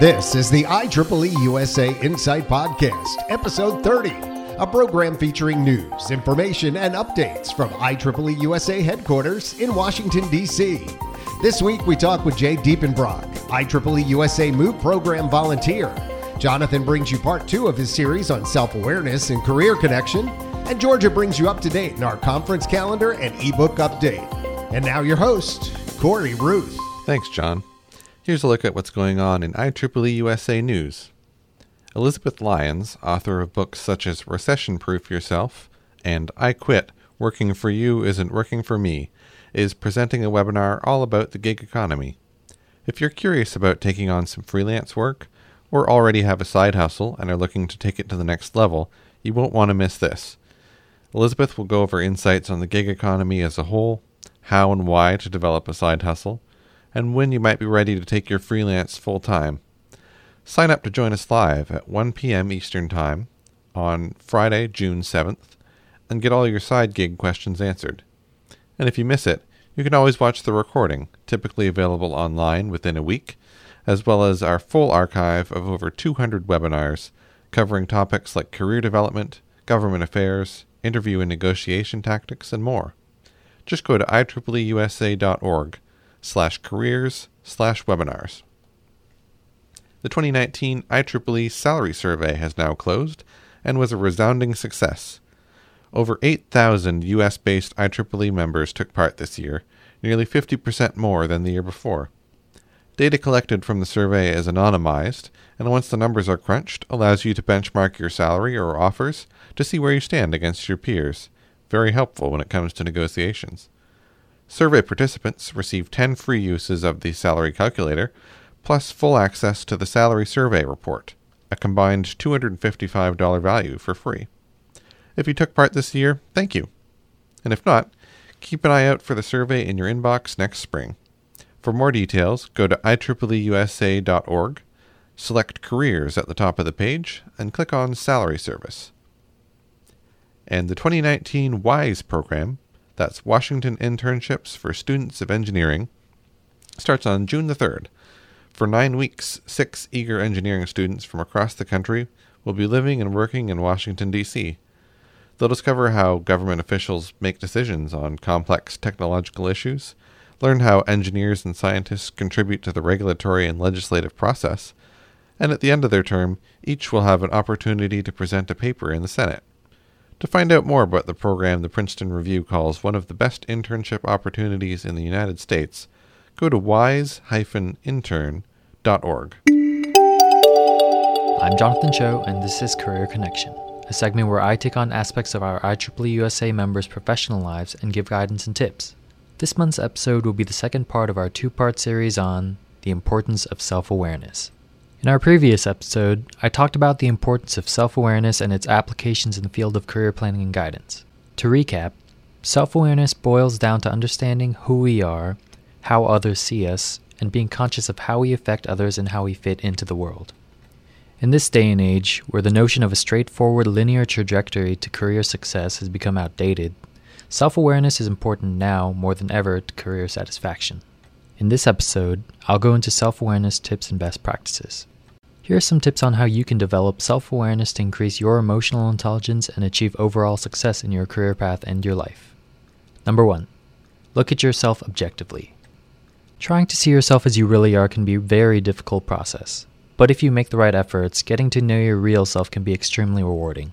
This is the IEEE USA Insight Podcast, episode 30, a program featuring news, information, and updates from IEEE USA headquarters in Washington, D.C. This week we talk with Jay Diepenbrock, IEEE USA MOVE program volunteer. Jonathan brings you part two of his series on self awareness and career connection. And Georgia brings you up to date in our conference calendar and ebook update. And now your host, Corey Ruth. Thanks, John. Here's a look at what's going on in IEEE USA News. Elizabeth Lyons, author of books such as Recession Proof Yourself and I Quit Working for You Isn't Working for Me, is presenting a webinar all about the gig economy. If you're curious about taking on some freelance work, or already have a side hustle and are looking to take it to the next level, you won't want to miss this. Elizabeth will go over insights on the gig economy as a whole, how and why to develop a side hustle, and when you might be ready to take your freelance full time. Sign up to join us live at 1 p.m. Eastern Time on Friday, June 7th, and get all your side gig questions answered. And if you miss it, you can always watch the recording, typically available online within a week, as well as our full archive of over 200 webinars covering topics like career development, government affairs, interview and negotiation tactics, and more. Just go to IEEEUSA.org slash careers slash webinars. The 2019 IEEE Salary Survey has now closed and was a resounding success. Over 8,000 US based IEEE members took part this year, nearly 50% more than the year before. Data collected from the survey is anonymized, and once the numbers are crunched, allows you to benchmark your salary or offers to see where you stand against your peers. Very helpful when it comes to negotiations. Survey participants receive 10 free uses of the salary calculator, plus full access to the salary survey report, a combined $255 value for free. If you took part this year, thank you. And if not, keep an eye out for the survey in your inbox next spring. For more details, go to IEEEUSA.org, select Careers at the top of the page, and click on Salary Survey. And the 2019 WISE program that's Washington Internships for Students of Engineering, starts on June the 3rd. For nine weeks, six eager engineering students from across the country will be living and working in Washington, D.C. They'll discover how government officials make decisions on complex technological issues, learn how engineers and scientists contribute to the regulatory and legislative process, and at the end of their term, each will have an opportunity to present a paper in the Senate. To find out more about the program the Princeton Review calls one of the best internship opportunities in the United States, go to wise-intern.org. I'm Jonathan Cho, and this is Career Connection, a segment where I take on aspects of our IEEE USA members' professional lives and give guidance and tips. This month's episode will be the second part of our two part series on the importance of self awareness. In our previous episode, I talked about the importance of self awareness and its applications in the field of career planning and guidance. To recap, self awareness boils down to understanding who we are, how others see us, and being conscious of how we affect others and how we fit into the world. In this day and age, where the notion of a straightforward linear trajectory to career success has become outdated, self awareness is important now more than ever to career satisfaction. In this episode, I'll go into self awareness tips and best practices. Here are some tips on how you can develop self awareness to increase your emotional intelligence and achieve overall success in your career path and your life. Number one, look at yourself objectively. Trying to see yourself as you really are can be a very difficult process, but if you make the right efforts, getting to know your real self can be extremely rewarding.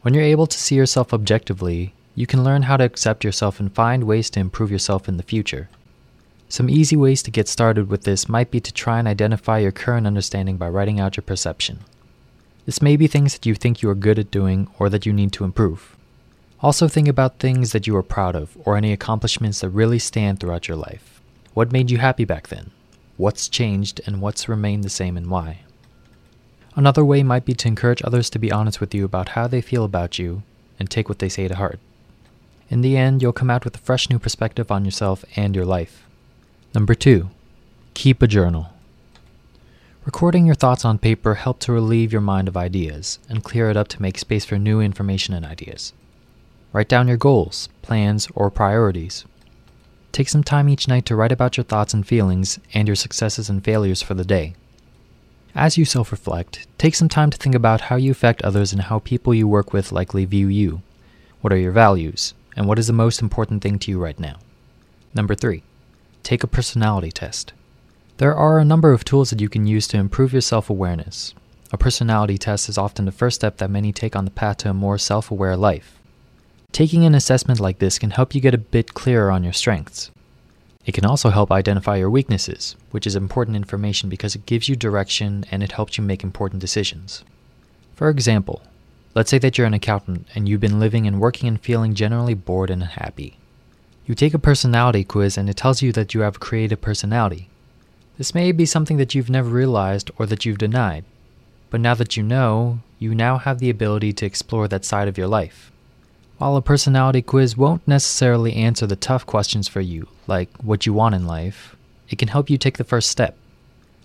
When you're able to see yourself objectively, you can learn how to accept yourself and find ways to improve yourself in the future. Some easy ways to get started with this might be to try and identify your current understanding by writing out your perception. This may be things that you think you are good at doing or that you need to improve. Also, think about things that you are proud of or any accomplishments that really stand throughout your life. What made you happy back then? What's changed and what's remained the same and why? Another way might be to encourage others to be honest with you about how they feel about you and take what they say to heart. In the end, you'll come out with a fresh new perspective on yourself and your life. Number two, keep a journal. Recording your thoughts on paper helps to relieve your mind of ideas and clear it up to make space for new information and ideas. Write down your goals, plans, or priorities. Take some time each night to write about your thoughts and feelings and your successes and failures for the day. As you self reflect, take some time to think about how you affect others and how people you work with likely view you. What are your values? And what is the most important thing to you right now? Number three, take a personality test. There are a number of tools that you can use to improve your self awareness. A personality test is often the first step that many take on the path to a more self aware life. Taking an assessment like this can help you get a bit clearer on your strengths. It can also help identify your weaknesses, which is important information because it gives you direction and it helps you make important decisions. For example, let's say that you're an accountant and you've been living and working and feeling generally bored and unhappy. You take a personality quiz and it tells you that you have a creative personality. This may be something that you've never realized or that you've denied, but now that you know, you now have the ability to explore that side of your life. While a personality quiz won't necessarily answer the tough questions for you, like what you want in life, it can help you take the first step.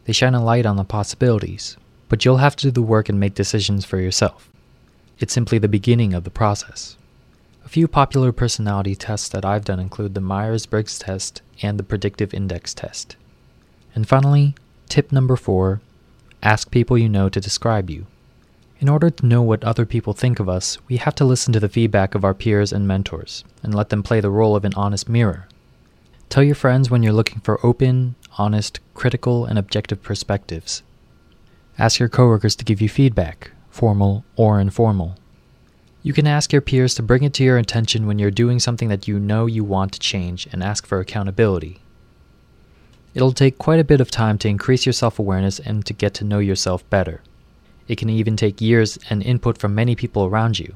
They shine a light on the possibilities, but you'll have to do the work and make decisions for yourself. It's simply the beginning of the process. Few popular personality tests that I've done include the Myers Briggs test and the Predictive Index test. And finally, tip number four ask people you know to describe you. In order to know what other people think of us, we have to listen to the feedback of our peers and mentors and let them play the role of an honest mirror. Tell your friends when you're looking for open, honest, critical, and objective perspectives. Ask your coworkers to give you feedback, formal or informal. You can ask your peers to bring it to your attention when you're doing something that you know you want to change and ask for accountability. It'll take quite a bit of time to increase your self awareness and to get to know yourself better. It can even take years and input from many people around you.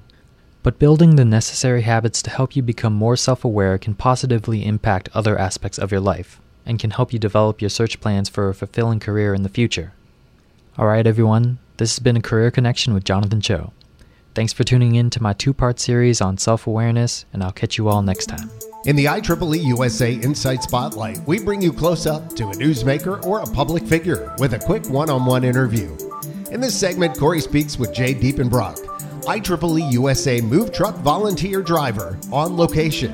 But building the necessary habits to help you become more self aware can positively impact other aspects of your life and can help you develop your search plans for a fulfilling career in the future. Alright, everyone, this has been a Career Connection with Jonathan Cho. Thanks for tuning in to my two part series on self awareness, and I'll catch you all next time. In the IEEE USA Insight Spotlight, we bring you close up to a newsmaker or a public figure with a quick one on one interview. In this segment, Corey speaks with Jay Diepenbrock, IEEE USA Move Truck volunteer driver on location.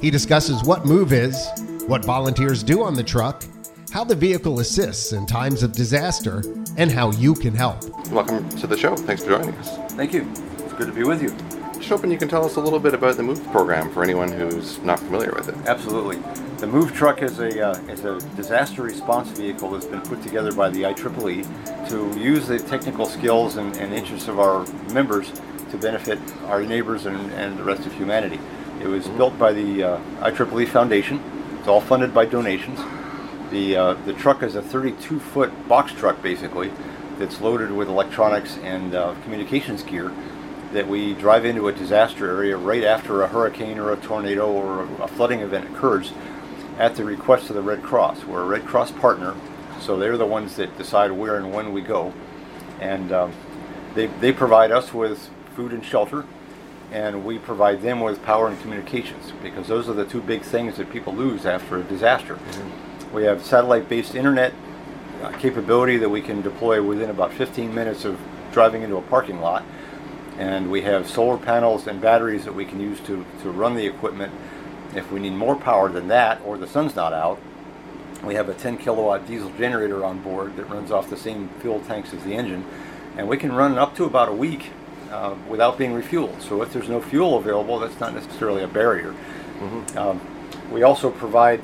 He discusses what Move is, what volunteers do on the truck, how the vehicle assists in times of disaster, and how you can help. Welcome to the show. Thanks for joining us. Thank you. It's good to be with you. Just hoping you can tell us a little bit about the MOVE program for anyone who's not familiar with it. Absolutely. The MOVE truck is a, uh, is a disaster response vehicle that's been put together by the IEEE to use the technical skills and, and interests of our members to benefit our neighbors and, and the rest of humanity. It was mm-hmm. built by the uh, IEEE Foundation. It's all funded by donations. The, uh, the truck is a 32 foot box truck basically that's loaded with electronics and uh, communications gear that we drive into a disaster area right after a hurricane or a tornado or a flooding event occurs at the request of the Red Cross. We're a Red Cross partner, so they're the ones that decide where and when we go. And um, they, they provide us with food and shelter, and we provide them with power and communications because those are the two big things that people lose after a disaster. Mm-hmm. We have satellite based internet uh, capability that we can deploy within about 15 minutes of driving into a parking lot and we have solar panels and batteries that we can use to, to run the equipment. If we need more power than that, or the sun's not out, we have a 10 kilowatt diesel generator on board that runs off the same fuel tanks as the engine, and we can run up to about a week uh, without being refueled. So if there's no fuel available, that's not necessarily a barrier. Mm-hmm. Um, we also provide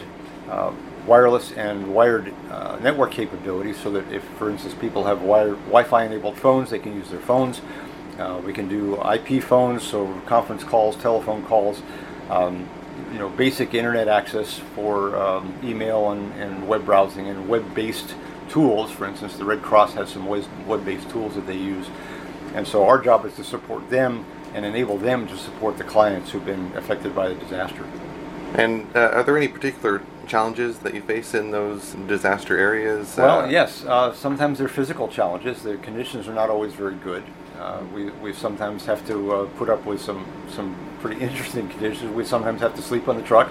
uh, wireless and wired uh, network capabilities so that if, for instance, people have Wi-Fi enabled phones, they can use their phones. Uh, we can do IP phones, so conference calls, telephone calls, um, you know, basic internet access for um, email and, and, web browsing and web-based tools. For instance, the Red Cross has some web-based tools that they use, and so our job is to support them and enable them to support the clients who've been affected by the disaster. And uh, are there any particular challenges that you face in those disaster areas? Well, uh, yes. Uh, sometimes they're physical challenges. The conditions are not always very good. Uh, we, we sometimes have to uh, put up with some, some pretty interesting conditions. We sometimes have to sleep on the truck.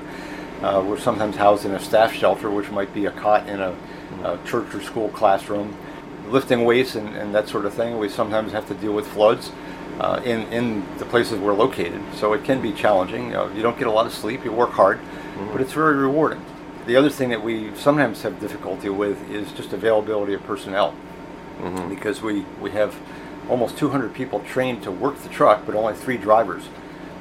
Uh, we're sometimes housed in a staff shelter, which might be a cot in a, a church or school classroom. Lifting weights and, and, that sort of thing. We sometimes have to deal with floods uh, in, in the places we're located. So it can be challenging. You don't get a lot of sleep, you work hard, mm-hmm. but it's very rewarding. The other thing that we sometimes have difficulty with is just availability of personnel. because we, we have almost 200 people trained to work the truck, but only three drivers.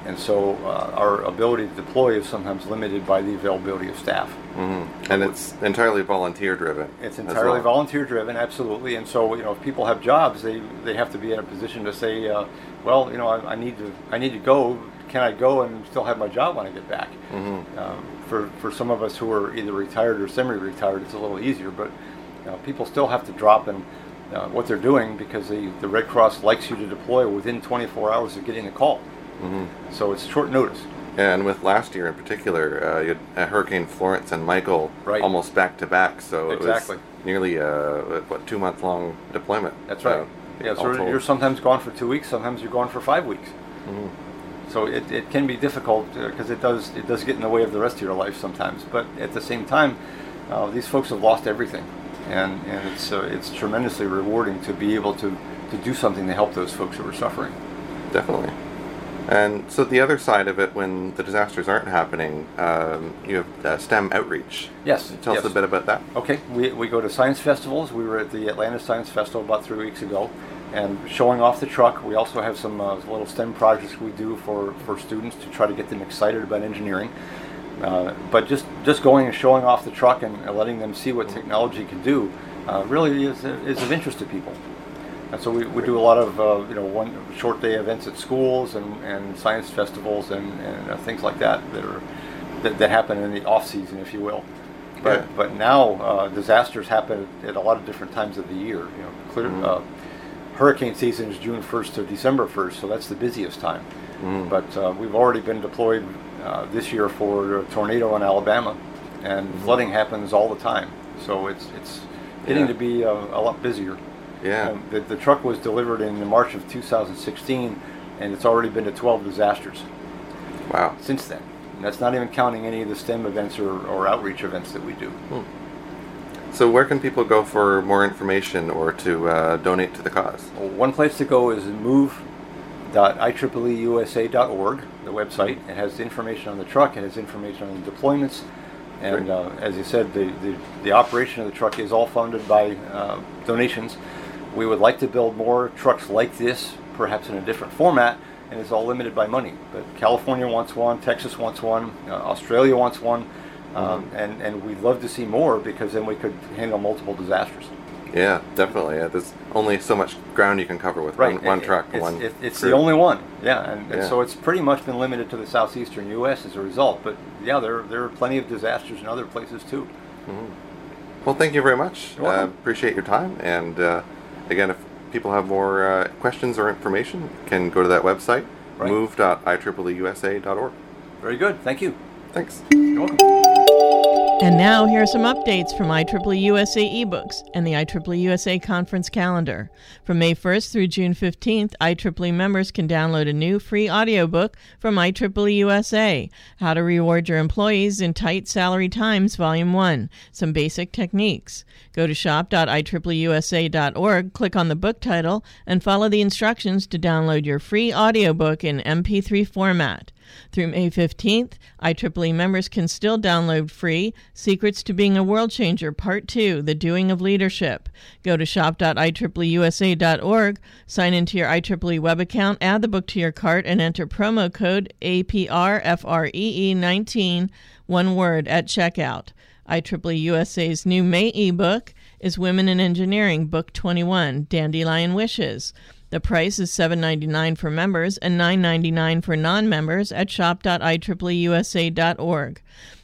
And so uh, our ability to deploy is sometimes limited by the availability of staff. And it's entirely volunteer driven. It's entirely well. volunteer driven, absolutely. And so, you know, if people have jobs, they, they have to be in a position to say, uh, well, you know, I, I need to I need to go. Can I go and still have my job when I get back? Mm-hmm. Um, for for some of us who are either retired or semi-retired, it's a little easier. But you know, people still have to drop in uh, what they're doing because the, the Red Cross likes you to deploy within 24 hours of getting a call. Mm-hmm. So it's short notice. And with last year in particular, uh, you had uh, Hurricane Florence and Michael Right. almost back to back. So Exactly. it was nearly a what two month long deployment. That's right. uh, yeah, so you're sometimes gone for two weeks, sometimes you're gone for five weeks. So it, it can be difficult because it does it does get in the way of the rest of your life sometimes. But at the same time, uh, these folks have lost everything, and and it's uh, it's tremendously rewarding to be able to to do something to help those folks who are suffering. Definitely. And so the other side of it, when the disasters aren't happening, um, you have uh, STEM outreach. Yes. Tell yes. us a bit about that. Okay, we, we go to science festivals. We were at the Atlanta Science Festival about three weeks ago and showing off the truck. We also have some uh, little STEM projects we do for, for students to try to get them excited about engineering. Uh, but just, just going and showing off the truck and, letting them see what technology can do uh, really is, is of interest to people. And so we, we do a lot of uh, you know one short day events at schools and, and science festivals and, and uh, things like that that are that, that happen in the off season, if you will. But Yeah. but now uh, disasters happen at a lot of different times of the year. You know, clear, uh, hurricane season is June 1st to December 1st, so that's the busiest time. But uh, we've already been deployed uh, this year for a tornado in Alabama, and flooding happens all the time. So it's it's getting Yeah. to be uh, a lot busier. Yeah. Um, the, the truck was delivered in March of 2016, and it's already been to 12 disasters Wow. since then. And that's not even counting any of the STEM events or, or outreach events that we do. So where can people go for more information or to uh, donate to the cause? Well, one place to go is move.ieeeusa.org, the website. It has information on the truck, it has information on the deployments. And uh, as you said, the, the, the operation of the truck is all funded by uh, donations. We would like to build more trucks like this, perhaps in a different format, and it's all limited by money. But California wants one, Texas wants one, uh, Australia wants one, um, and, and we'd love to see more because then we could handle multiple disasters. Yeah, definitely. Yeah, there's only so much ground you can cover with Right. one, one It- truck. It's, one it- it's crew. the only one. Yeah, and, and Yeah. so it's pretty much been limited to the southeastern U.S. as a result. But yeah, there there are plenty of disasters in other places too. Well, thank you very much. Uh, appreciate your time. And uh, again, if people have more uh, questions or information, can go to that website, Right. move.ieeeusa.org. Very good. Thank you. Thanks. You're welcome. And now here are some updates from IEEE USA ebooks and the IEEE USA conference calendar. From May 1st through June 15th, IEEE members can download a new free audiobook from IEEE USA, How to Reward Your Employees in Tight Salary Times, Volume 1, Some Basic Techniques. Go to shop.ieeeusa.org, click on the book title, and follow the instructions to download your free audiobook in MP3 format. Through May 15th, IEEE members can still download free Secrets to Being a World Changer Part 2 The Doing of Leadership. Go to shop.ieeeusa.org, sign into your IEEE web account, add the book to your cart, and enter promo code APRFREE19, one word, at checkout. IEEE USA's new May ebook is Women in Engineering, Book 21 Dandelion Wishes. The price is $7.99 for members and $9.99 for non members at shop.ieeeusa.org.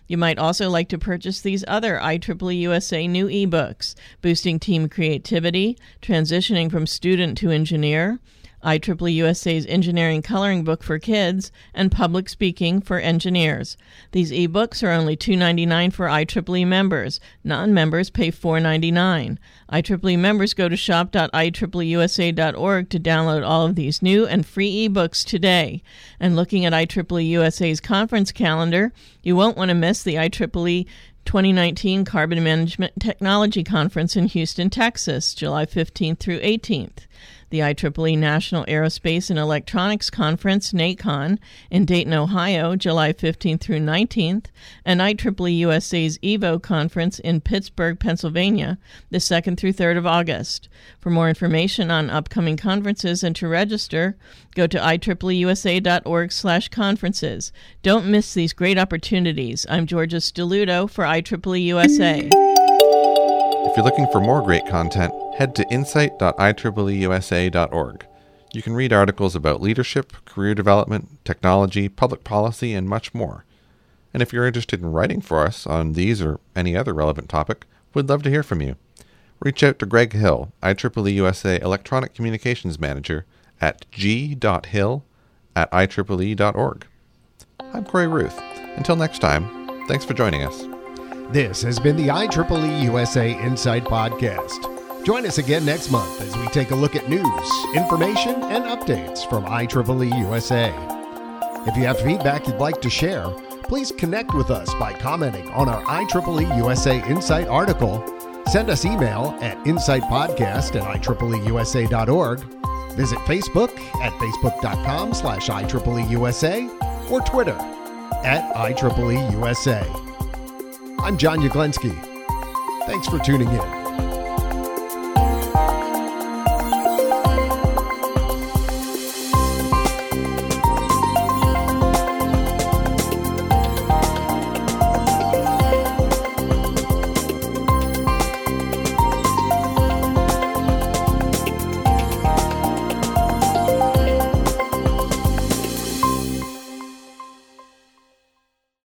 You might also like to purchase these other IEEE USA new ebooks Boosting Team Creativity, Transitioning from Student to Engineer, IEEE USA's Engineering Coloring Book for Kids, and Public Speaking for Engineers. These ebooks are only $2.99 for IEEE members. Non members pay $4.99. IEEE members go to shop.ieeeusa.org to download all of these new and free ebooks today. And looking at IEEE USA's conference calendar, you won't want to miss the IEEE 2019 Carbon Management Technology Conference in Houston, Texas, July 15th through 18th. The IEEE National Aerospace and Electronics Conference, NAECON, in Dayton, Ohio, July 15th through 19th, and IEEE USA's EVO Conference in Pittsburgh, Pennsylvania, the 2nd through 3rd of August. For more information on upcoming conferences and to register, go to ieeeusa.org slash conferences. Don't miss these great opportunities. I'm Georgia Stelluto for IEEE USA. If you're looking for more great content, head to insight.ieeeusa.org. You can read articles about leadership, career development, technology, public policy, and much more. And if you're interested in writing for us on these or any other relevant topic, we'd love to hear from you. Reach out to Greg Hill, IEEE Electronic Communications Manager, at g.hill at ieee.org. I'm Corey Ruth. Until next time, thanks for joining us. This has been the IEEE USA Insight Podcast. Join us again next month as we take a look at news, information, and updates from IEEE USA. If you have feedback you'd like to share, please connect with us by commenting on our IEEE USA Insight article. Send us email at insightpodcast at IEEEUSA.org. Visit Facebook at facebook.com slash IEEEUSA or Twitter at IEEEUSA. I'm John Yaglenski. Thanks for tuning in.